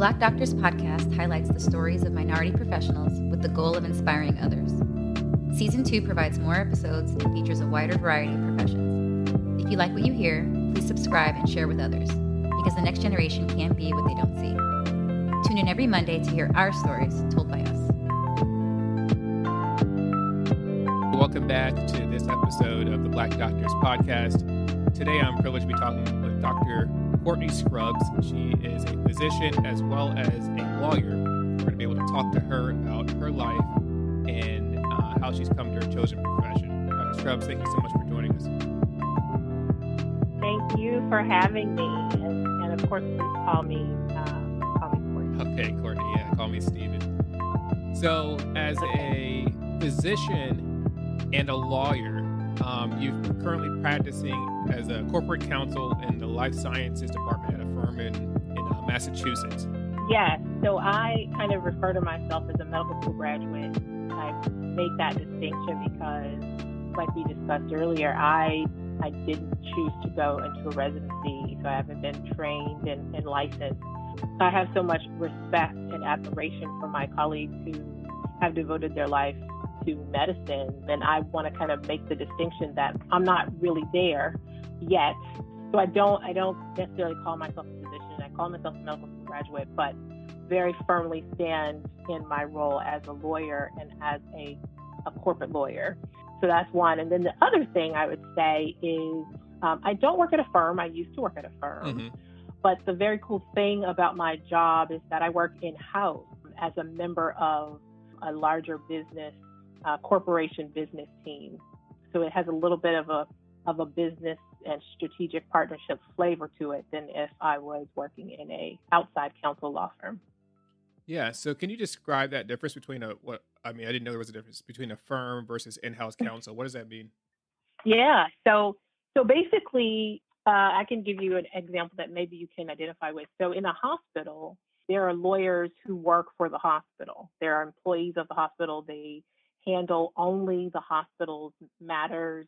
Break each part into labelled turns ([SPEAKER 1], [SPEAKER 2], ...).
[SPEAKER 1] Black Doctors podcast highlights the stories of minority professionals with the goal of inspiring others. Season 2 provides more episodes and features a wider variety of professions. If you like what you hear, please subscribe and share with others, because the next generation can't be what they don't see. Tune in every Monday to hear our stories told by us.
[SPEAKER 2] Welcome back to this episode of the Black Doctors podcast. Today I'm privileged to be talking with Dr. Courtney Scrubbs. She is a physician as well as a lawyer. We're going to be able to talk to her about her life and uh, how she's come to her chosen profession. Dr. Scruggs, thank you so much for joining us.
[SPEAKER 3] Thank you for having me, and, and of course, please call me uh, call me Courtney.
[SPEAKER 2] Okay, Courtney. Yeah, call me Steven. So, as a physician and a lawyer, um, you're currently practicing as a corporate counsel in the life sciences department at a firm in, in uh, Massachusetts.
[SPEAKER 3] Yes, so I kind of refer to myself as a medical school graduate. I make that distinction because, like we discussed earlier, I I didn't choose to go into a residency, so I haven't been trained and, and licensed. I have so much respect and admiration for my colleagues who have devoted their life to medicine, then I want to kind of make the distinction that I'm not really there yet. So I don't I don't necessarily call myself a physician. I call myself a medical school graduate, but very firmly stand in my role as a lawyer and as a, a corporate lawyer. So that's one. And then the other thing I would say is um, I don't work at a firm. I used to work at a firm. Mm-hmm. But the very cool thing about my job is that I work in house as a member of a larger business uh, corporation business team. So it has a little bit of a of a business and strategic partnership flavor to it than if I was working in a outside counsel law firm.
[SPEAKER 2] Yeah. So can you describe that difference between a what I mean, I didn't know there was a difference between a firm versus in-house counsel. What does that mean?
[SPEAKER 3] Yeah. So so basically uh, I can give you an example that maybe you can identify with. So in a hospital, there are lawyers who work for the hospital. There are employees of the hospital. They handle only the hospital's matters.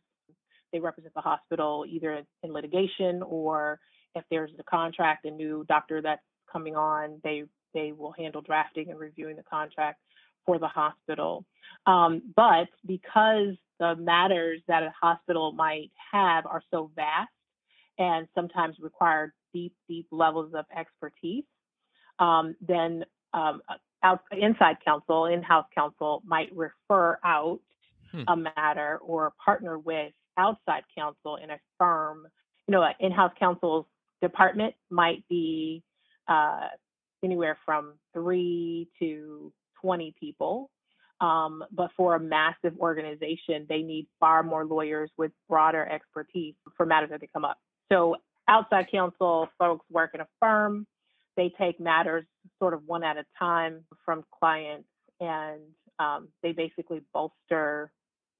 [SPEAKER 3] They represent the hospital either in litigation or if there's a contract, a new doctor that's coming on, they they will handle drafting and reviewing the contract for the hospital. Um, but because the matters that a hospital might have are so vast and sometimes require deep, deep levels of expertise, um, then um, out, inside counsel, in-house counsel might refer out hmm. a matter or partner with outside counsel in a firm. You know, an in-house counsel's department might be uh, anywhere from three to 20 people. Um, but for a massive organization, they need far more lawyers with broader expertise for matters that they come up. So outside counsel folks work in a firm they take matters sort of one at a time from clients and um, they basically bolster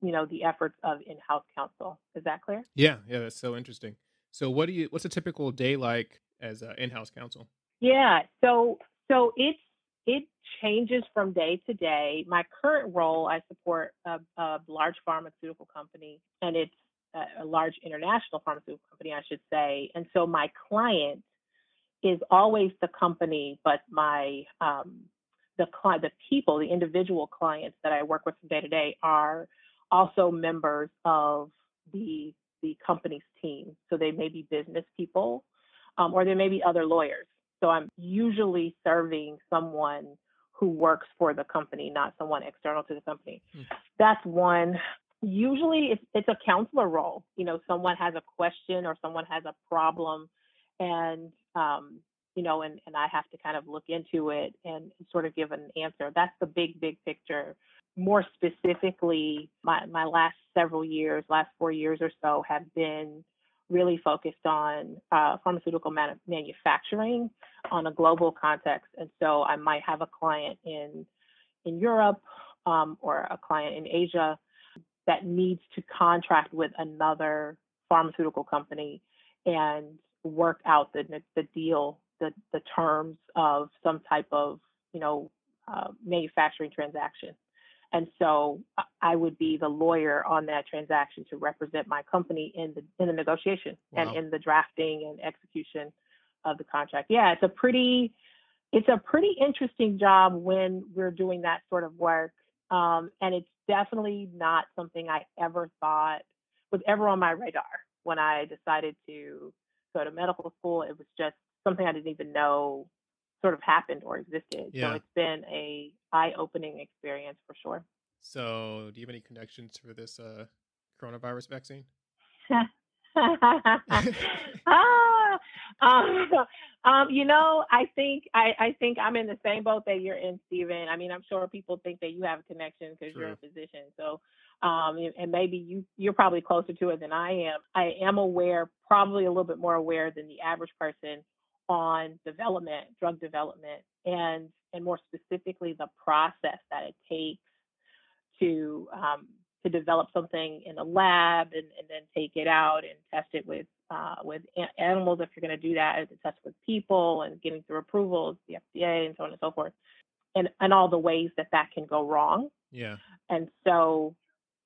[SPEAKER 3] you know the efforts of in-house counsel. Is that clear?
[SPEAKER 2] Yeah yeah that's so interesting. So what do you what's a typical day like as an in-house counsel?
[SPEAKER 3] Yeah so so it's it changes from day to day. My current role i support a, a large pharmaceutical company and it's a, a large international pharmaceutical company i should say. And so my client is always the company, but my um, the client, the people, the individual clients that I work with from day to day are also members of the the company's team. So they may be business people, um, or they may be other lawyers. So I'm usually serving someone who works for the company, not someone external to the company. Mm. That's one. Usually it's, it's a counselor role. You know, someone has a question or someone has a problem and um, you know, and, and I have to kind of look into it and sort of give an answer. That's the big, big picture. More specifically, my, my last several years, last four years or so, have been really focused on uh, pharmaceutical man- manufacturing on a global context. And so I might have a client in in Europe um, or a client in Asia that needs to contract with another pharmaceutical company and work out the the deal, the the terms of some type of you know uh, manufacturing transaction. And so I would be the lawyer on that transaction to represent my company in the in the negotiation wow. and in the drafting and execution of the contract. Yeah, it's a pretty it's a pretty interesting job when we're doing that sort of work. Um, and it's definitely not something I ever thought was ever on my radar when I decided to go to medical school. It was just something I didn't even know sort of happened or existed.
[SPEAKER 2] Yeah.
[SPEAKER 3] So it's been a eye opening experience for sure.
[SPEAKER 2] So, do you have any connections for this uh, coronavirus vaccine?
[SPEAKER 3] ah, um, um, you know, I think I, I think I'm in the same boat that you're in, Steven. I mean, I'm sure people think that you have a connection because you're a physician. So, um, and maybe you you're probably closer to it than I am. I am aware, probably a little bit more aware than the average person on development, drug development, and and more specifically the process that it takes to um, to develop something in a lab and, and then take it out and test it with uh, with animals if you're going to do that, and to test with people and getting through approvals, the FDA, and so on and so forth, and and all the ways that that can go wrong.
[SPEAKER 2] Yeah.
[SPEAKER 3] And so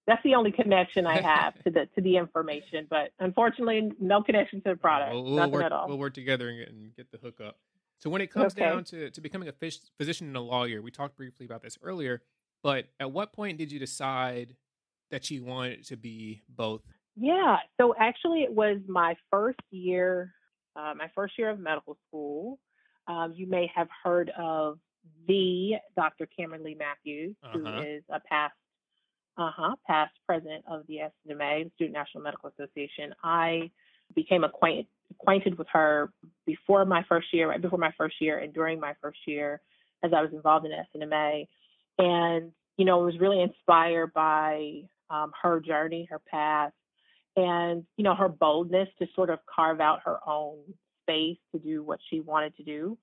[SPEAKER 3] that's the only connection I have to the to the information, but unfortunately, no connection to the product.
[SPEAKER 2] We'll, we'll
[SPEAKER 3] Nothing
[SPEAKER 2] work,
[SPEAKER 3] at all.
[SPEAKER 2] We'll work together and get, and get the hookup. So when it comes
[SPEAKER 3] Okay.
[SPEAKER 2] down to, to becoming a phys- physician and a lawyer, we talked briefly about this earlier, but at what point did you decide that you wanted to be both?
[SPEAKER 3] Yeah. So actually, it was my first year, uh, my first year of medical school. Um, you may have heard of the Dr. Cameron Lee Matthews, who
[SPEAKER 2] Uh-huh.
[SPEAKER 3] is a past, uh huh, past president of the SNMA, Student National Medical Association. I became acquainted acquainted with her before my first year, right before my first year, and during my first year, as I was involved in SNMA, and you know, was really inspired by um, her journey, her path, and you know her boldness to sort of carve out her own space to do what she wanted to do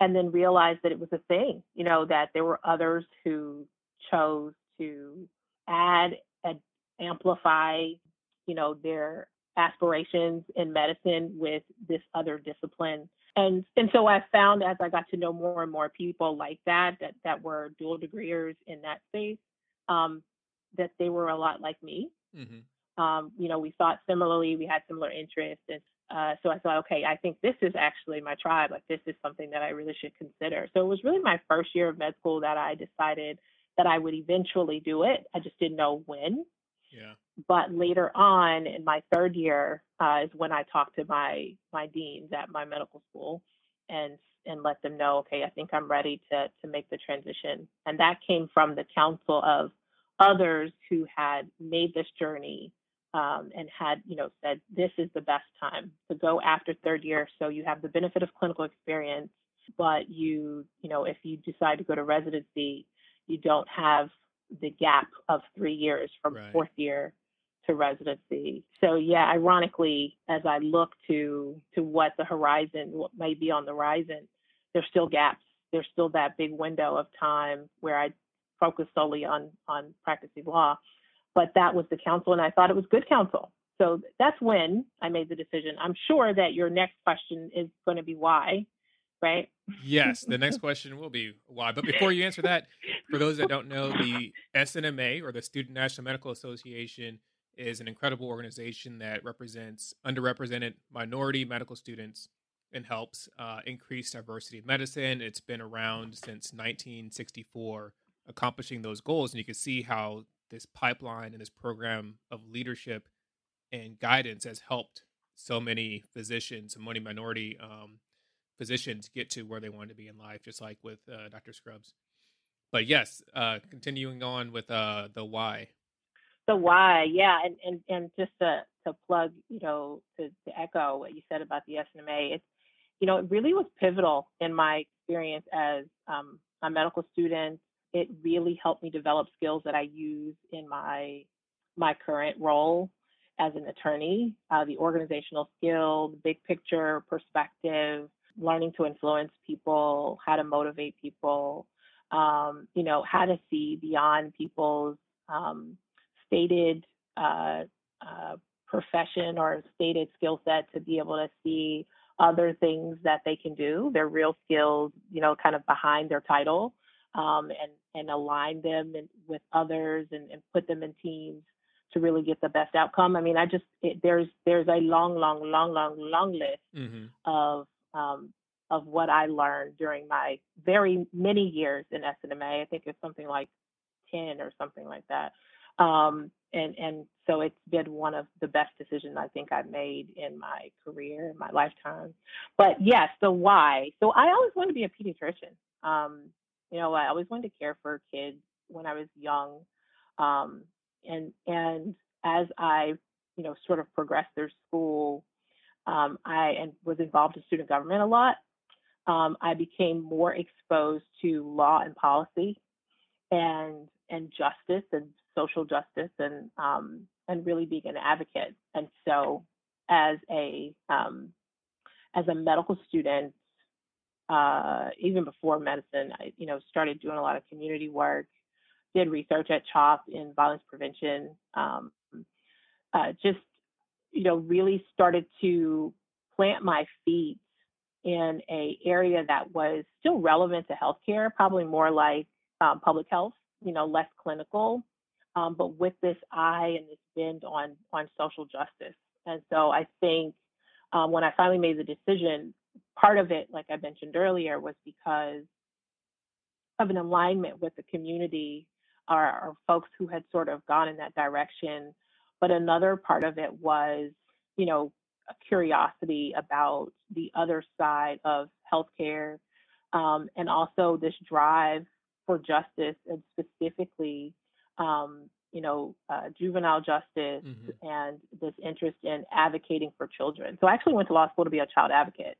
[SPEAKER 3] and then realize that it was a thing you know that there were others who chose to add and amplify you know their aspirations in medicine with this other discipline and and so i found as i got to know more and more people like that that that were dual degreeers in that space um, that they were a lot like me
[SPEAKER 2] Mm-hmm.
[SPEAKER 3] um, you know, we thought similarly, we had similar interests. And uh, so I thought, okay, I think this is actually my tribe. Like, this is something that I really should consider. So it was really my first year of med school that I decided that I would eventually do it. I just didn't know when.
[SPEAKER 2] Yeah.
[SPEAKER 3] But later on in my third year uh, is when I talked to my my deans at my medical school and and let them know, okay, I think I'm ready to to make the transition. And that came from the counsel of others who had made this journey um, and had, you know, said this is the best time to go after third year. So you have the benefit of clinical experience, but you, you know, if you decide to go to residency, you don't have the gap of three years from
[SPEAKER 2] Right.
[SPEAKER 3] fourth year to residency. So yeah, ironically, as I look to to what the horizon, what may be on the horizon, there's still gaps. There's still that big window of time where I focus solely on on practicing law. But that was the counsel, and I thought it was good counsel. So that's when I made the decision. I'm sure that your next question is going to be why, right?
[SPEAKER 2] Yes. The next question will be why. But before you answer that, for those that don't know, the SNMA or the Student National Medical Association is an incredible organization that represents underrepresented minority medical students and helps uh, increase diversity of medicine. It's been around since 1964, accomplishing those goals. And you can see how this pipeline and this program of leadership and guidance has helped so many physicians, so many minority um, physicians get to where they want to be in life, just like with uh, Dr. Scrubbs. But yes, uh, continuing on with uh, the why.
[SPEAKER 3] the why yeah and and and just to to plug you know to, to echo what you said about the snma it's you know it really was pivotal in my experience as um, a medical student it really helped me develop skills that i use in my my current role as an attorney uh, the organizational skill, the big picture perspective learning to influence people how to motivate people um, you know how to see beyond people's um, stated uh, uh, profession or stated skill set to be able to see other things that they can do, their real skills, you know, kind of behind their title, um, and and align them in, with others and, and put them in teams to really get the best outcome. I mean, I just it, there's there's a long, long, long, long, long list
[SPEAKER 2] Mm-hmm.
[SPEAKER 3] of um, of what I learned during my very many years in SNMA. I think it's something like 10 or something like that. Um, and and so it's been one of the best decisions I think I've made in my career, in my lifetime. But yes, the why. So I always wanted to be a pediatrician. Um, you know, I always wanted to care for kids when I was young. Um, and and as I, you know, sort of progressed through school, um, I was involved in student government a lot. Um, I became more exposed to law and policy, and and justice and social justice and um, and really being an advocate. And so, as a um, as a medical student, uh, even before medicine, I you know started doing a lot of community work, did research at CHOP in violence prevention. Um, uh, just you know really started to plant my feet in a area that was still relevant to healthcare, probably more like um, public health, you know, less clinical, um, but with this eye and this bend on on social justice. And so I think um, when I finally made the decision, part of it, like I mentioned earlier, was because of an alignment with the community or, or folks who had sort of gone in that direction. But another part of it was, you know, a curiosity about the other side of healthcare um, and also this drive for justice and specifically um, you know, uh, juvenile justice mm-hmm. and this interest in advocating for children. So I actually went to law school to be a child advocate,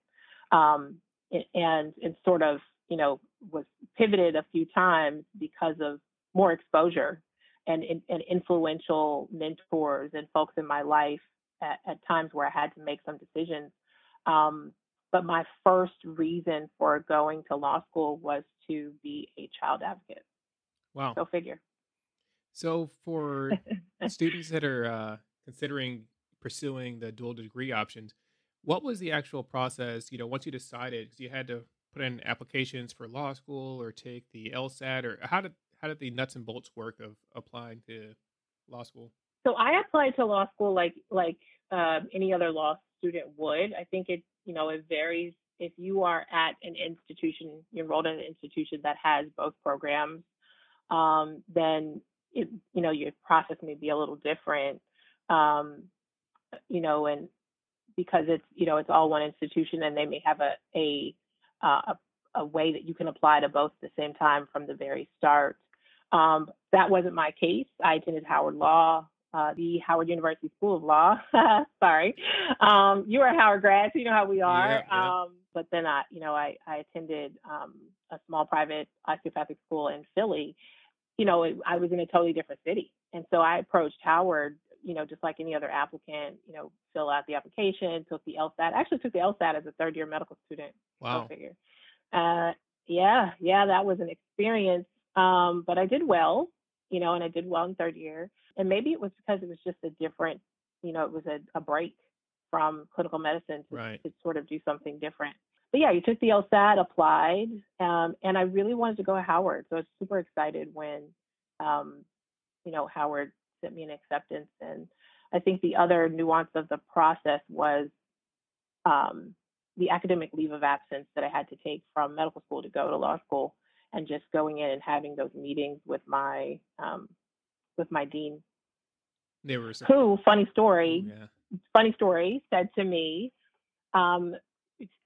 [SPEAKER 3] um, and and sort of you know was pivoted a few times because of more exposure and and influential mentors and folks in my life at, at times where I had to make some decisions. Um, but my first reason for going to law school was to be a child advocate.
[SPEAKER 2] Wow.
[SPEAKER 3] So figure.
[SPEAKER 2] So for students that are uh, considering pursuing the dual degree options, what was the actual process? You know, once you decided, because you had to put in applications for law school or take the LSAT, or how did how did the nuts and bolts work of applying to law school?
[SPEAKER 3] So I applied to law school like like um, any other law student would. I think it you know it varies if you are at an institution, you're enrolled in an institution that has both programs. Um, then it, you know, your process may be a little different, um, you know, and because it's, you know, it's all one institution and they may have a, a, uh, a, a way that you can apply to both at the same time from the very start. Um, that wasn't my case. I attended Howard Law, uh, the Howard University School of Law. Sorry. Um, you are a Howard grad, so you know how we are.
[SPEAKER 2] Yeah, yeah.
[SPEAKER 3] Um, but then I, you know, I, I attended um, a small private osteopathic school in Philly you know, it, I was in a totally different city. And so I approached Howard, you know, just like any other applicant, you know, fill out the application, took the LSAT. I actually took the LSAT as a third year medical student.
[SPEAKER 2] Wow.
[SPEAKER 3] figure. Uh, yeah, yeah, that was an experience. Um, but I did well, you know, and I did well in third year. And maybe it was because it was just a different, you know, it was a, a break from clinical medicine to,
[SPEAKER 2] right.
[SPEAKER 3] to sort of do something different but yeah, you took the LSAT, applied, um, and I really wanted to go to Howard. So I was super excited when, um, you know, Howard sent me an acceptance. And I think the other nuance of the process was um, the academic leave of absence that I had to take from medical school to go to law school, and just going in and having those meetings with my um, with my dean.
[SPEAKER 2] They were
[SPEAKER 3] who, funny story,
[SPEAKER 2] yeah.
[SPEAKER 3] funny story, said to me, um,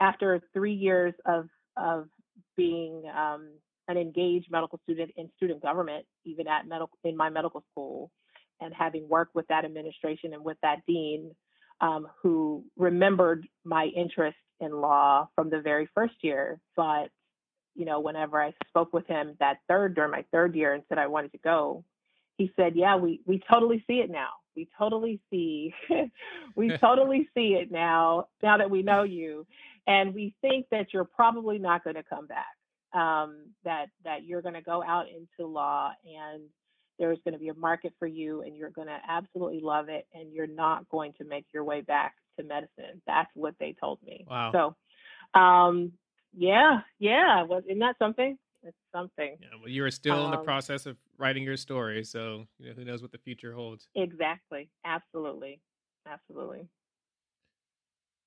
[SPEAKER 3] after three years of of being um, an engaged medical student in student government, even at medical in my medical school, and having worked with that administration and with that dean, um, who remembered my interest in law from the very first year. But you know, whenever I spoke with him that third during my third year and said I wanted to go, he said, "Yeah, we we totally see it now. We totally see, we totally see it now. Now that we know you, and we think that you're probably not going to come back. Um, that that you're going to go out into law and there's going to be a market for you and you're going to absolutely love it and you're not going to make your way back to medicine. That's what they told me.
[SPEAKER 2] Wow.
[SPEAKER 3] So, um, yeah, yeah. Was isn't that something? It's something.
[SPEAKER 2] Yeah, well, you're still in the
[SPEAKER 3] Um,
[SPEAKER 2] process of writing your story, so you know who knows what the future holds.
[SPEAKER 3] exactly. Absolutely. Absolutely.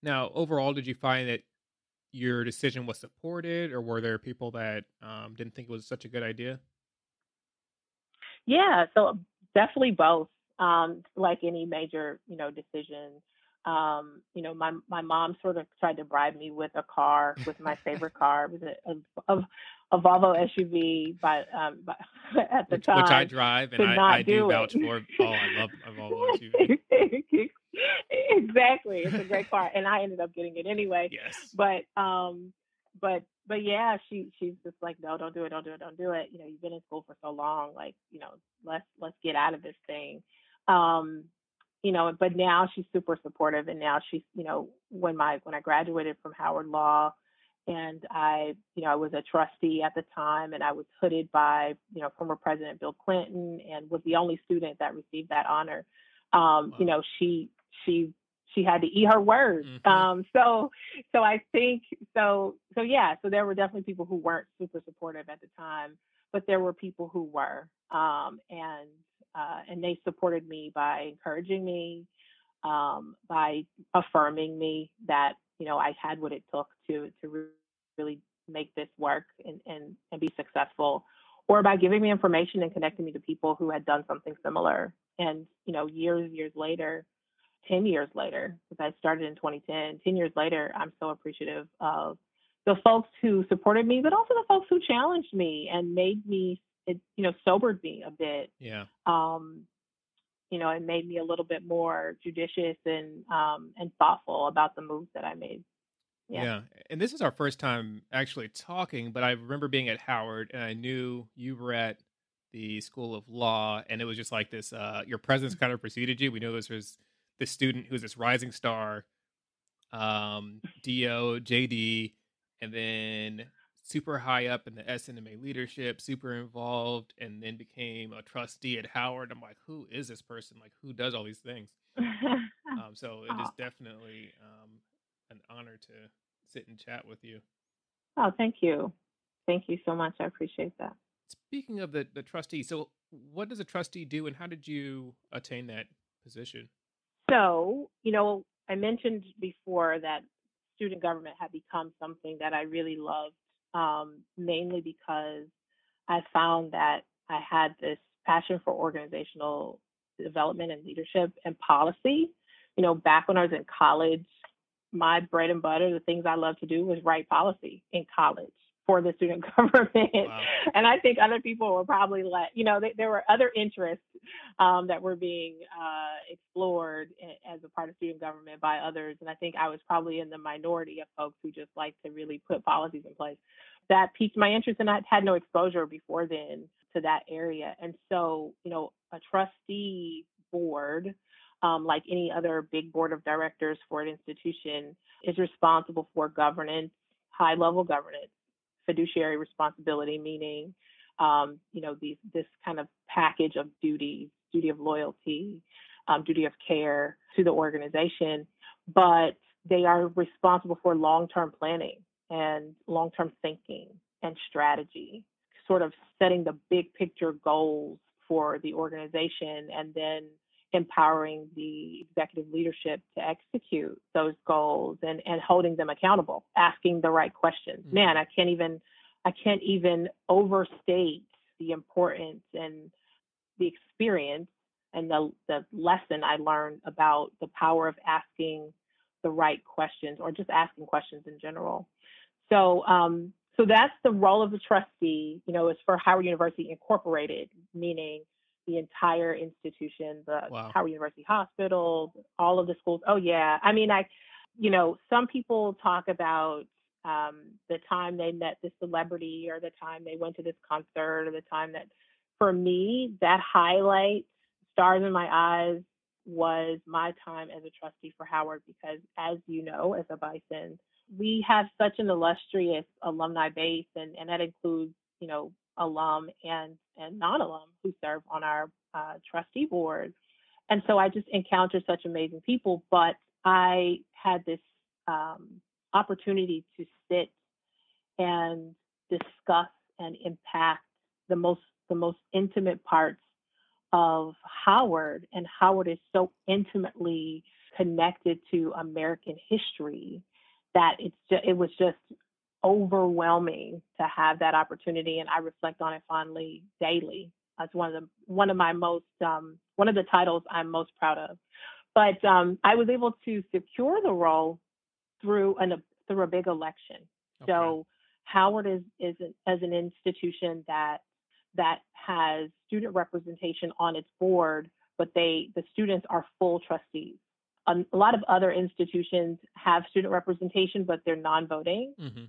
[SPEAKER 2] Now, overall, did you find that your decision was supported, or were there people that um, didn't think it was such a good idea?
[SPEAKER 3] Yeah, so definitely both. Um, like any major, you know, decision. Um, you know, my my mom sort of tried to bribe me with a car, with my favorite car. It was a, a, a Volvo SUV, but um, by, at the
[SPEAKER 2] which,
[SPEAKER 3] time,
[SPEAKER 2] which I drive and I, I do, do vouch for. Oh, I love a Volvo SUV.
[SPEAKER 3] exactly, it's a great car, and I ended up getting it anyway.
[SPEAKER 2] Yes,
[SPEAKER 3] but um, but but yeah, she she's just like, no, don't do it, don't do it, don't do it. You know, you've been in school for so long, like you know, let's let's get out of this thing. Um, you know, but now she's super supportive, and now she's you know, when my when I graduated from Howard Law, and I you know I was a trustee at the time, and I was hooded by you know former President Bill Clinton, and was the only student that received that honor. Um, wow. You know, she she she had to eat her words. Mm-hmm. Um, so so I think so so yeah, so there were definitely people who weren't super supportive at the time, but there were people who were. Um, and uh, and they supported me by encouraging me, um, by affirming me that you know I had what it took to to really make this work and and and be successful, or by giving me information and connecting me to people who had done something similar. And you know, years years later, 10 years later, because I started in 2010, 10 years later, I'm so appreciative of the folks who supported me, but also the folks who challenged me and made me, it, you know, sobered me a bit.
[SPEAKER 2] Yeah.
[SPEAKER 3] Um, you know, it made me a little bit more judicious and um, and thoughtful about the moves that I made.
[SPEAKER 2] Yeah. yeah. And this is our first time actually talking, but I remember being at Howard and I knew you were at the School of Law and it was just like this uh, your presence kind of preceded you. We know this was this student who's this rising star, um, DO, JD, and then super high up in the SNMA leadership, super involved, and then became a trustee at Howard. I'm like, who is this person? Like, who does all these things? um, so it is definitely um, an honor to sit and chat with you.
[SPEAKER 3] Oh, thank you. Thank you so much. I appreciate that.
[SPEAKER 2] Speaking of the, the trustee, so what does a trustee do and how did you attain that position?
[SPEAKER 3] So, you know, I mentioned before that student government had become something that I really loved, um, mainly because I found that I had this passion for organizational development and leadership and policy. You know, back when I was in college, my bread and butter, the things I loved to do was write policy in college for the student government. Wow. And I think other people were probably let, you know, there were other interests um, that were being uh, explored as a part of student government by others. And I think I was probably in the minority of folks who just like to really put policies in place. That piqued my interest, and I had no exposure before then to that area. And so, you know, a trustee board, um, like any other big board of directors for an institution, is responsible for governance, high level governance fiduciary responsibility, meaning, um, you know, these this kind of package of duties, duty of loyalty, um, duty of care to the organization, but they are responsible for long-term planning and long-term thinking and strategy, sort of setting the big picture goals for the organization and then empowering the executive leadership to execute those goals and, and holding them accountable, asking the right questions. Mm-hmm. Man, I can't even I can't even overstate the importance and the experience and the, the lesson I learned about the power of asking the right questions or just asking questions in general. So um, so that's the role of the trustee, you know, is for Howard University Incorporated, meaning the entire institution, the wow. Howard University Hospital, all of the schools. Oh yeah, I mean, I, you know, some people talk about um, the time they met this celebrity or the time they went to this concert or the time that, for me, that highlight stars in my eyes was my time as a trustee for Howard because, as you know, as a Bison, we have such an illustrious alumni base, and, and that includes, you know, alum and and non-alum who serve on our uh, trustee board. And so I just encountered such amazing people, but I had this um, opportunity to sit and discuss and impact the most the most intimate parts of Howard and Howard is so intimately connected to American history that it's just, it was just overwhelming to have that opportunity, and I reflect on it fondly daily. That's one of the one of my most um, one of the titles I'm most proud of. But um, I was able to secure the role through an through a big election. Okay. So Howard is is an, as an institution that that has student representation on its board, but they the students are full trustees. Um, a lot of other institutions have student representation, but they're non-voting. Mm-hmm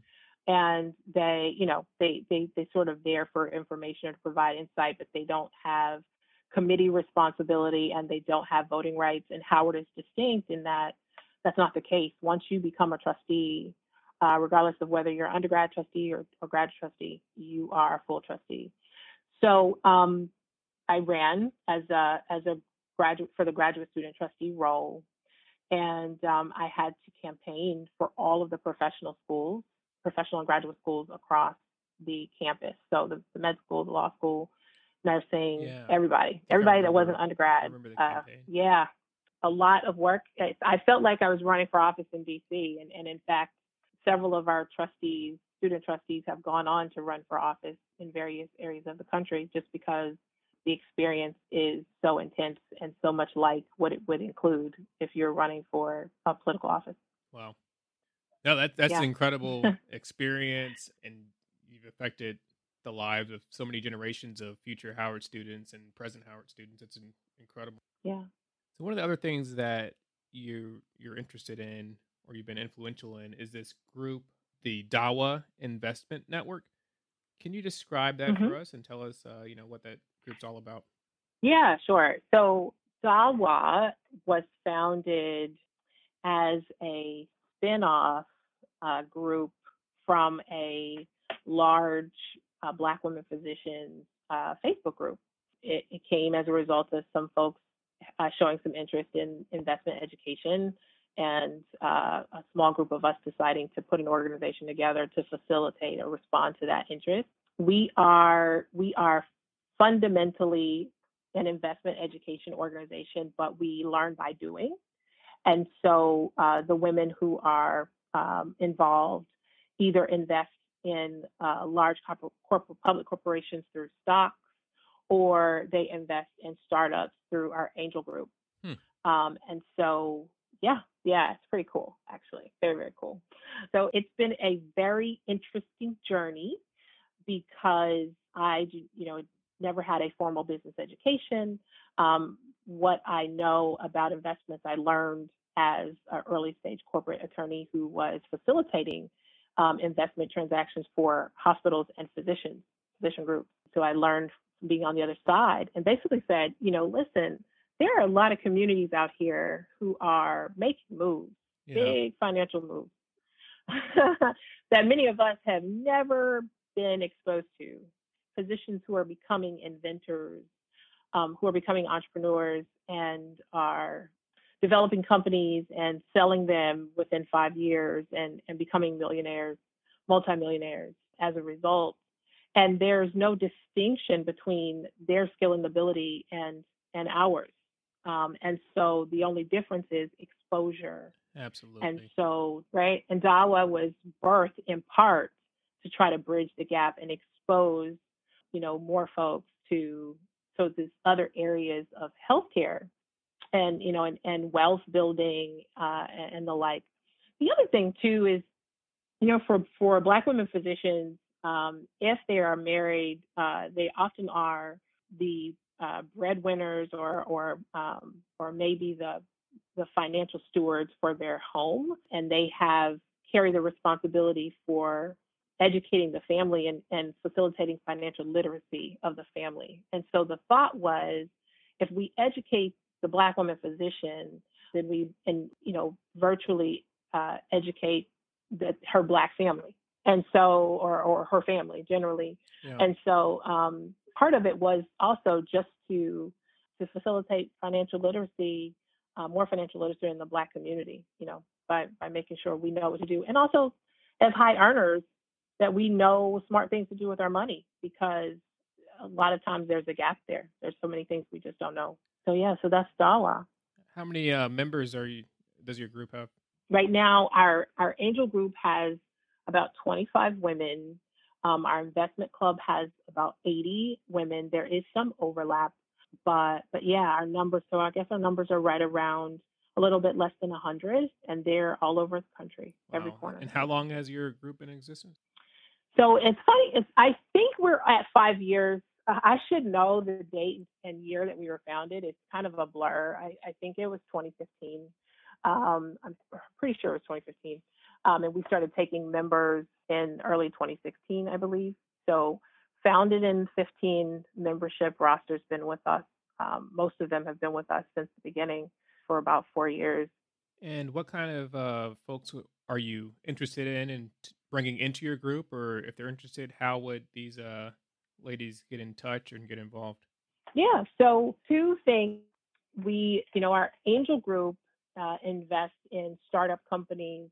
[SPEAKER 3] and they you know they they they sort of there for information or to provide insight but they don't have committee responsibility and they don't have voting rights and howard is distinct in that that's not the case. Once you become a trustee uh, regardless of whether you're undergrad trustee or, or grad trustee you are a full trustee. So um, i ran as a as a graduate for the graduate student trustee role and um, i had to campaign for all of the professional schools professional and graduate schools across the campus. So the, the med school, the law school, nursing, yeah. everybody, everybody that wasn't undergrad. Uh, yeah, a lot of work. I felt like I was running for office in DC, and, and in fact, several of our trustees, student trustees, have gone on to run for office in various areas of the country just because the experience is so intense and so much like what it would include if you're running for a political office.
[SPEAKER 2] Wow. No, that that's yeah. an incredible experience, and you've affected the lives of so many generations of future Howard students and present Howard students. It's incredible.
[SPEAKER 3] Yeah.
[SPEAKER 2] So one of the other things that you you're interested in or you've been influential in is this group, the Dawa Investment Network. Can you describe that mm-hmm. for us and tell us, uh, you know, what that group's all about?
[SPEAKER 3] Yeah, sure. So Dawa was founded as a spinoff uh, group from a large uh, Black women physicians uh, Facebook group. It, it, came as a result of some folks uh, showing some interest in investment education and uh, a small group of us deciding to put an organization together to facilitate or respond to that interest. We are we are fundamentally an investment education organization, but we learn by doing. And so uh, the women who are um, involved either invest in uh, large corporate, corporate public corporations through stocks or they invest in startups through our angel group. Hmm. Um, and so, yeah, yeah, it's pretty cool, actually. Very, very cool. So it's been a very interesting journey because I, you know, never had a formal business education. Um, what I know about investments, I learned as an early stage corporate attorney who was facilitating um, investment transactions for hospitals and physicians, physician groups. So I learned being on the other side and basically said, you know, listen, there are a lot of communities out here who are making moves, yeah. big financial moves that many of us have never been exposed to. Physicians who are becoming inventors, um, who are becoming entrepreneurs and are developing companies and selling them within five years and, and becoming millionaires, multimillionaires as a result. And there's no distinction between their skill and ability and and ours. Um, and so the only difference is exposure.
[SPEAKER 2] Absolutely.
[SPEAKER 3] And so, right, and Dawa was birthed in part to try to bridge the gap and expose, you know, more folks to so these other areas of healthcare and you know and, and wealth building uh, and the like. The other thing too is you know for for black women physicians um, if they are married uh, they often are the uh, breadwinners or or um, or maybe the the financial stewards for their home and they have carry the responsibility for educating the family and, and facilitating financial literacy of the family. And so the thought was if we educate the black woman physician, then we and you know virtually uh, educate that her black family, and so or or her family generally, yeah. and so um, part of it was also just to to facilitate financial literacy, uh, more financial literacy in the black community, you know, by by making sure we know what to do, and also as high earners that we know smart things to do with our money because a lot of times there's a gap there. There's so many things we just don't know. So yeah, so that's Dawa.
[SPEAKER 2] How many uh, members are you? Does your group have?
[SPEAKER 3] right now, our our angel group has about 25 women. Um, our investment club has about 80 women. There is some overlap, but but yeah, our numbers. So I guess our numbers are right around a little bit less than 100, and they're all over the country, every corner.
[SPEAKER 2] And how long has your group been in existence?
[SPEAKER 3] So it's funny. It's, I think we're at five years. Uh, I should know the date and year that we were founded. It's kind of a blur. I, I think it was 2015. Um, I'm pretty sure it was 2015. Um, and we started taking members in early 2016, I believe. So founded in 15, membership roster's been with us. Um, most of them have been with us since the beginning for about four years.
[SPEAKER 2] And what kind of uh, folks are you interested in and bringing into your group? Or if they're interested, how would these uh, ladies get in touch and get involved?
[SPEAKER 3] Yeah. So two things. We, you know, our angel group uh, invests in startup companies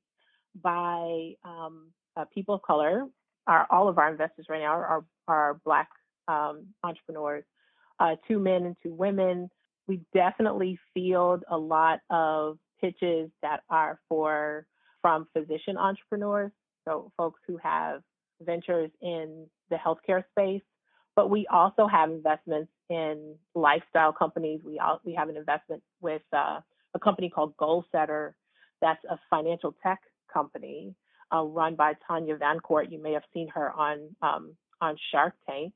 [SPEAKER 3] by um, uh, people of color. Our all of our investors right now are are Black um, entrepreneurs, uh, two men and two women. We definitely field a lot of pitches that are for from physician entrepreneurs, so folks who have ventures in the healthcare space but we also have investments in lifestyle companies. We al- we have an investment with uh, a company called Goalsetter, that's a financial tech company uh, run by Tanya Van Court. You may have seen her on um, on Shark Tank.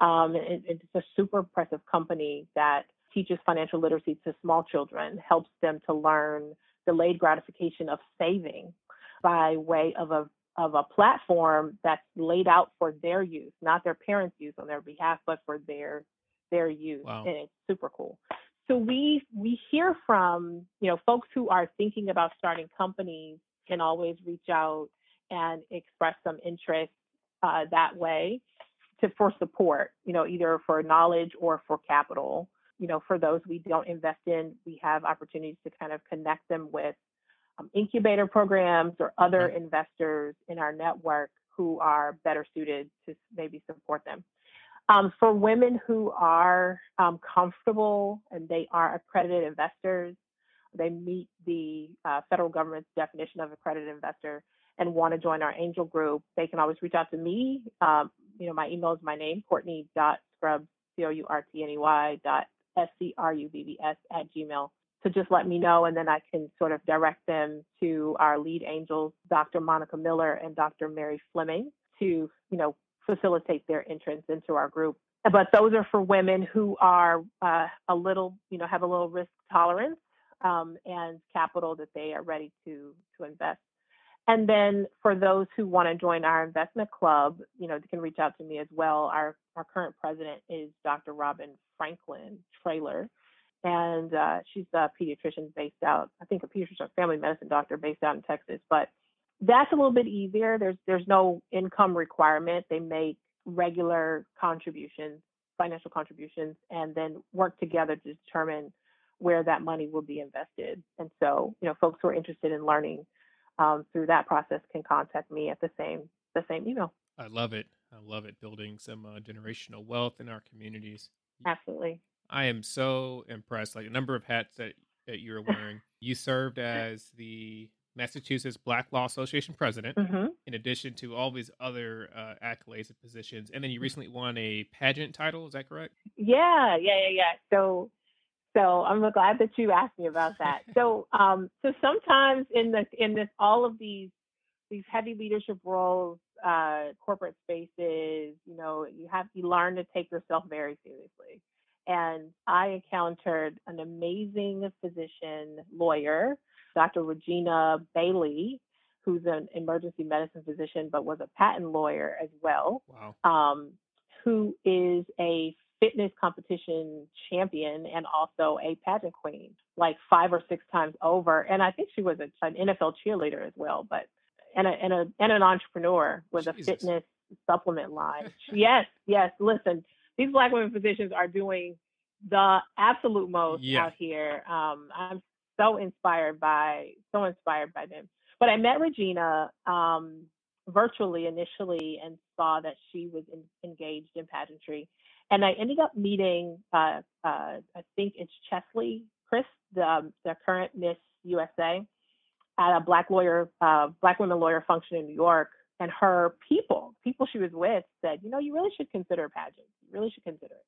[SPEAKER 3] Um, it- it's a super impressive company that teaches financial literacy to small children, helps them to learn delayed gratification of saving by way of a of a platform that's laid out for their use, not their parents' use on their behalf, but for their their use.
[SPEAKER 2] Wow.
[SPEAKER 3] And it's super cool. So we we hear from you know folks who are thinking about starting companies can always reach out and express some interest uh, that way to for support. You know either for knowledge or for capital. You know for those we don't invest in, we have opportunities to kind of connect them with um, incubator programs or other
[SPEAKER 2] Right.
[SPEAKER 3] investors in our network who are better suited to maybe support them. Um, for women who are um, comfortable and they are accredited investors, they meet the uh, federal government's definition of accredited investor and want to join our angel group, they can always reach out to me. Um, you know, my email is my name, Courtney.scrubbs, C-O-U-R-T-N-E-Y dot S-C-R-U-B-B-S at Gmail to just let me know, and then I can sort of direct them to our lead angels, Dr. Monica Miller and Dr. Mary Fleming, to you know facilitate their entrance into our group. But those are for women who are uh, a little, you know, have a little risk tolerance um, and capital that they are ready to to invest. And then for those who want to join our investment club, you know, they can reach out to me as well. Our our current president is Dr. Robin Franklin Trailer and uh, she's a pediatrician based out, I think a pediatrician, family medicine doctor based out in Texas. But that's a little bit easier. There's there's no income requirement. They make regular contributions, financial contributions, and then work together to determine where that money will be invested. And so, you know, folks who are interested in learning um, through that process can contact me at the same the same email.
[SPEAKER 2] I love it. I love it. Building some uh, generational wealth in our communities.
[SPEAKER 3] Absolutely.
[SPEAKER 2] I am so impressed. Like a number of hats that, that you're wearing. you served as the Massachusetts Black Law Association president,
[SPEAKER 3] hmm
[SPEAKER 2] in addition to all these other uh, accolades and positions. And then you recently won a pageant title. Is that correct?
[SPEAKER 3] Yeah, yeah, yeah, yeah. So, so I'm glad that you asked me about that. so, um, so sometimes in the in this all of these these heavy leadership roles, uh, corporate spaces, you know, you have you learn to take yourself very seriously. And I encountered an amazing physician lawyer, Dr. Regina Bailey, who's an emergency medicine physician but was a patent lawyer as well
[SPEAKER 2] Wow.
[SPEAKER 3] um, who is a fitness competition champion and also a pageant queen, like five or six times over. And I think she was a, an NFL cheerleader as well, but and a, and a and an entrepreneur with a fitness supplement line. yes, yes. Listen, these black women physicians are doing the absolute most
[SPEAKER 2] Yeah.
[SPEAKER 3] out here. Um, I'm so inspired by so inspired by them. But I met Regina um, virtually initially and saw that she was in, engaged in pageantry. And I ended up meeting, uh, uh, I think it's Cheslie Kryst, the, um, the current Miss USA. at a black lawyer, uh, black women lawyer function in New York, and her people, people she was with, said, you know, you really should consider pageants. You really should consider it.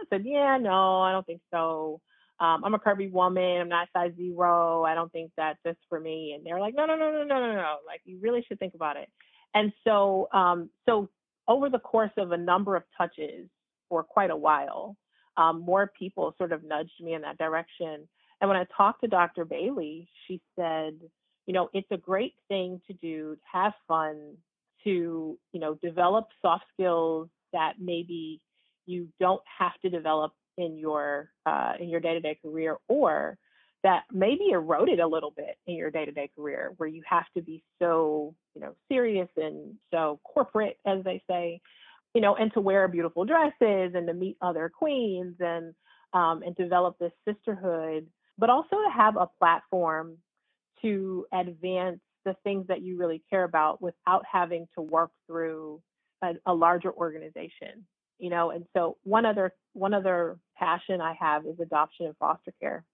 [SPEAKER 3] I said, yeah, no, I don't think so. Um, I'm a curvy woman. I'm not size zero. I don't think that's just for me. And they're like, no, no, no, no, no, no, no. Like you really should think about it. And so, um, so over the course of a number of touches for quite a while, um, more people sort of nudged me in that direction. And when I talked to Dr. Bailey, she said, you know, it's a great thing to do, to have fun, to, you know, develop soft skills that maybe you don't have to develop in your uh, in your day-to-day career or that maybe eroded a little bit in your day-to-day career where you have to be so you know serious and so corporate as they say you know and to wear beautiful dresses and to meet other queens and um, and develop this sisterhood but also to have a platform to advance the things that you really care about without having to work through a, a larger organization you know? And so one other one other passion i have is adoption and foster care.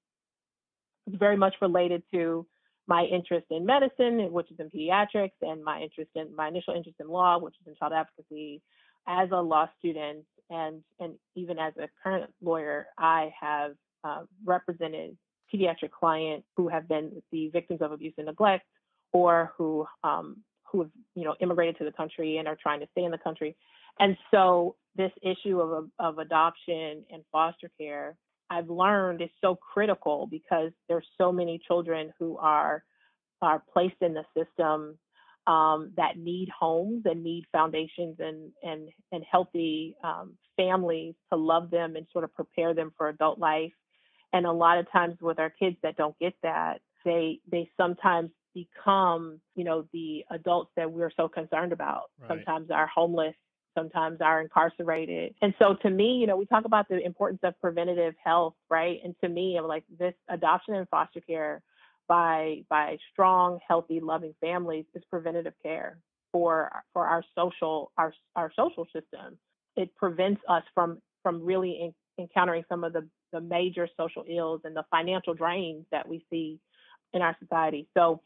[SPEAKER 3] It's very much related to my interest in medicine which is in pediatrics and my interest in my initial interest in law which is in child advocacy. As a law student and and even as a current lawyer i have uh, represented pediatric clients who have been the victims of abuse and neglect or who um, who have you know immigrated to the country and are trying to stay in the country and so this issue of, of adoption and foster care, I've learned is so critical because there's so many children who are are placed in the system um, that need homes and need foundations and and and healthy um, families to love them and sort of prepare them for adult life. And a lot of times with our kids that don't get that, they they sometimes become you know the adults that we're so concerned about. Right. Sometimes are homeless sometimes are incarcerated. And so to me, you know, we talk about the importance of preventative health, right? And to me, I'm like this adoption and foster care by by strong, healthy, loving families is preventative care for for our social our our social system. It prevents us from from really in, encountering some of the the major social ills and the financial drains that we see in our society. So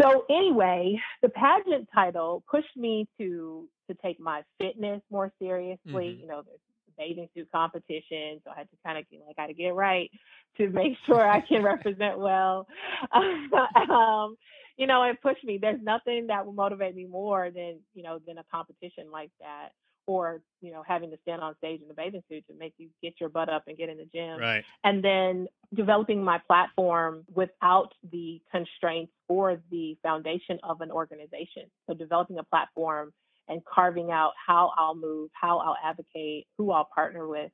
[SPEAKER 3] so anyway, the pageant title pushed me to to take my fitness more seriously. Mm-hmm. You know, there's bathing suit competition, so I had to kind of like got to get right to make sure I can represent well. um, you know, it pushed me. There's nothing that will motivate me more than you know than a competition like that or you know having to stand on stage in a bathing suit to make you get your butt up and get in the gym.
[SPEAKER 2] Right.
[SPEAKER 3] And then developing my platform without the constraints or the foundation of an organization. So developing a platform and carving out how i'll move how i'll advocate who i'll partner with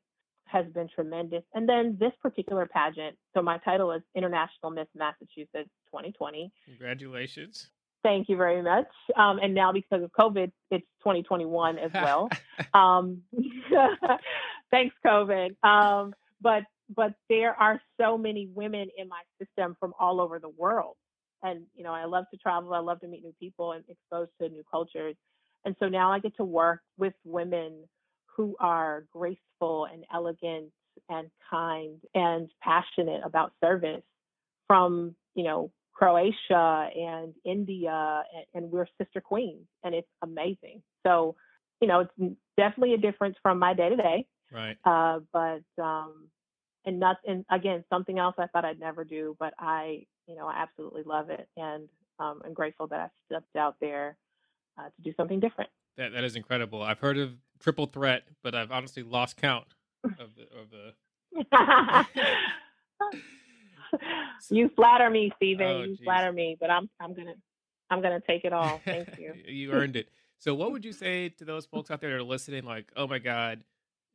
[SPEAKER 3] has been tremendous. And then this particular pageant so my title is international miss massachusetts 2020
[SPEAKER 2] congratulations
[SPEAKER 3] Thank you very much. Um, and now because of COVID, it's 2021 as well. um, thanks, COVID. Um, but but there are so many women in my system from all over the world, and you know I love to travel. I love to meet new people and exposed to new cultures. And so now I get to work with women who are graceful and elegant and kind and passionate about service from you know Croatia and India, and, and, we're sister queens, and it's amazing. So, you know, it's definitely a difference from my day to day.
[SPEAKER 2] Right.
[SPEAKER 3] Uh, but um, and not and again something else I thought I'd never do, but I, you know, I absolutely love it, and um, I'm grateful that I stepped out there uh, to do something different.
[SPEAKER 2] That that is incredible. I've heard of triple threat, but I've honestly lost count of the of the.
[SPEAKER 3] you flatter me, Steven. Oh, you geez. flatter me, but I'm I'm gonna I'm gonna take it all. Thank you.
[SPEAKER 2] you earned it. So, what would you say to those folks out there that are listening? Like, oh my God,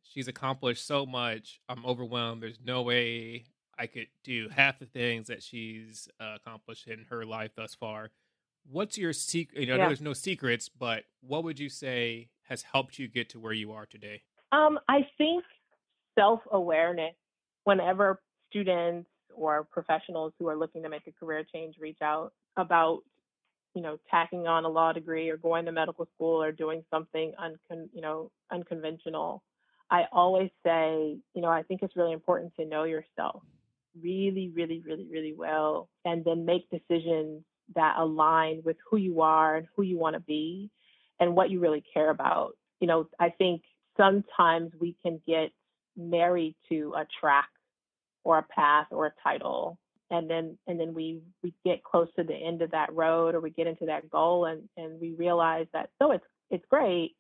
[SPEAKER 2] she's accomplished so much. I'm overwhelmed. There's no way I could do half the things that she's uh, accomplished in her life thus far. What's your secret? You know, yeah. there's no secrets, but what would you say has helped you get to where you are today?
[SPEAKER 3] Um, I think self awareness. Whenever students or professionals who are looking to make a career change reach out about you know tacking on a law degree or going to medical school or doing something uncon you know unconventional i always say you know i think it's really important to know yourself really really really really well and then make decisions that align with who you are and who you want to be and what you really care about. You know, I think sometimes we can get married to a track or a path or a title. And then and then we we get close to the end of that road or we get into that goal and and we realize that so it's it's great.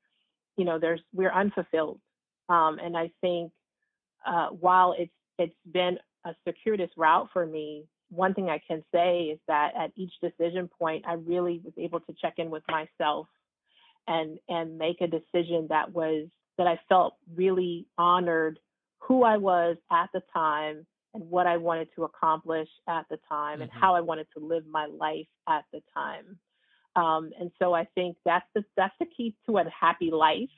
[SPEAKER 3] You know there's we're unfulfilled. Um, and i think uh, while it's it's been a circuitous route for me one thing i can say is that at each decision point i really was able to check in with myself and and make a decision that was that i felt really honored who i was at the time and what I wanted to accomplish at the time mm-hmm. and how I wanted to live my life at the time. Um, and so I think that's the that's the key to a happy life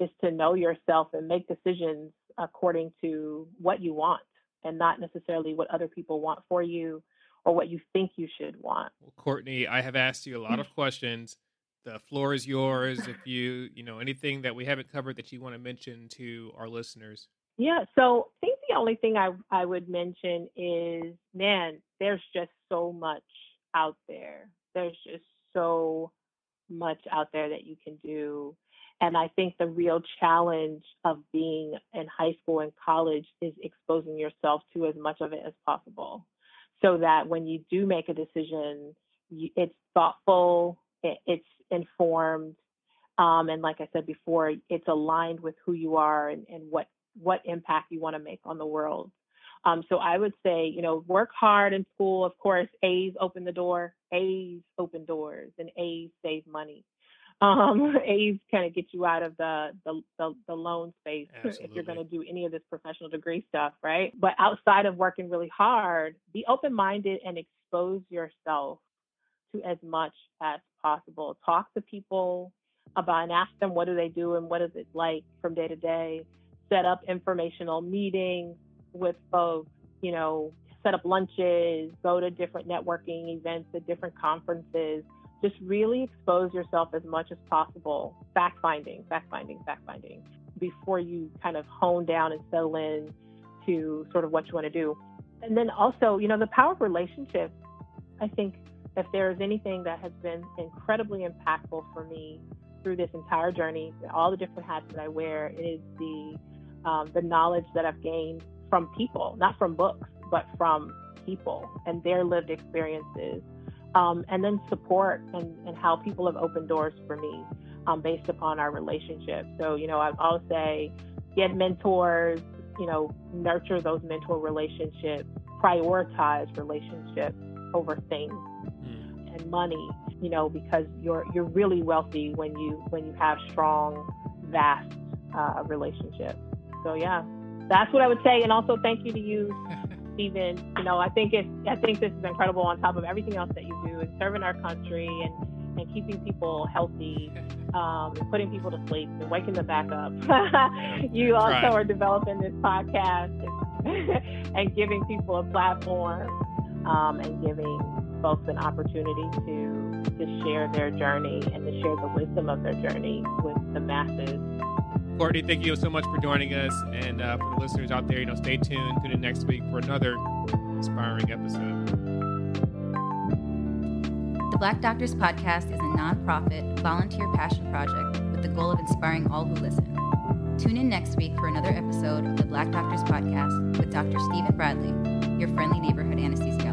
[SPEAKER 3] is to know yourself and make decisions according to what you want and not necessarily what other people want for you or what you think you should want.
[SPEAKER 2] Well, Courtney, I have asked you a lot of questions. The floor is yours. If you, you know, anything that we haven't covered that you want to mention to our listeners.
[SPEAKER 3] Yeah, so I the only thing I, I would mention is man, there's just so much out there. There's just so much out there that you can do. And I think the real challenge of being in high school and college is exposing yourself to as much of it as possible so that when you do make a decision, it's thoughtful, it's informed, um, and like I said before, it's aligned with who you are and, and what what impact you want to make on the world. Um, so I would say, you know, work hard in school. Of course, A's open the door. A's open doors, and A's save money. Um, A's kind of get you out of the the, the, the loan space Absolutely. if you're going to do any of this professional degree stuff, right? But outside of working really hard, be open minded and expose yourself to as much as possible. Talk to people about and ask them what do they do and what is it like from day to day set up informational meetings with folks, you know, set up lunches, go to different networking events at different conferences. Just really expose yourself as much as possible. Fact finding, fact finding, fact finding before you kind of hone down and settle in to sort of what you want to do. And then also, you know, the power of relationships. I think if there's anything that has been incredibly impactful for me through this entire journey, all the different hats that I wear, it is the um, the knowledge that I've gained from people, not from books, but from people and their lived experiences. Um, and then support and, and how people have opened doors for me um, based upon our relationship. So, you know, I'll say get mentors, you know, nurture those mentor relationships, prioritize relationships over things mm. and money, you know, because you're you're really wealthy when you when you have strong, vast uh, relationships. So yeah, that's what I would say. And also thank you to you, Steven. You know, I think it's I think this is incredible on top of everything else that you do in serving our country and and keeping people healthy, um, and putting people to sleep and waking them back up. you also right. are developing this podcast and, and giving people a platform um, and giving folks an opportunity to to share their journey and to share the wisdom of their journey with the masses
[SPEAKER 2] Courtney, thank you so much for joining us. And uh, for the listeners out there, you know, stay tuned. Tune in next week for another inspiring episode.
[SPEAKER 1] The Black Doctors Podcast is a nonprofit, volunteer passion project with the goal of inspiring all who listen. Tune in next week for another episode of the Black Doctors Podcast with Dr. Steven Bradley, your friendly neighborhood anesthesiologist.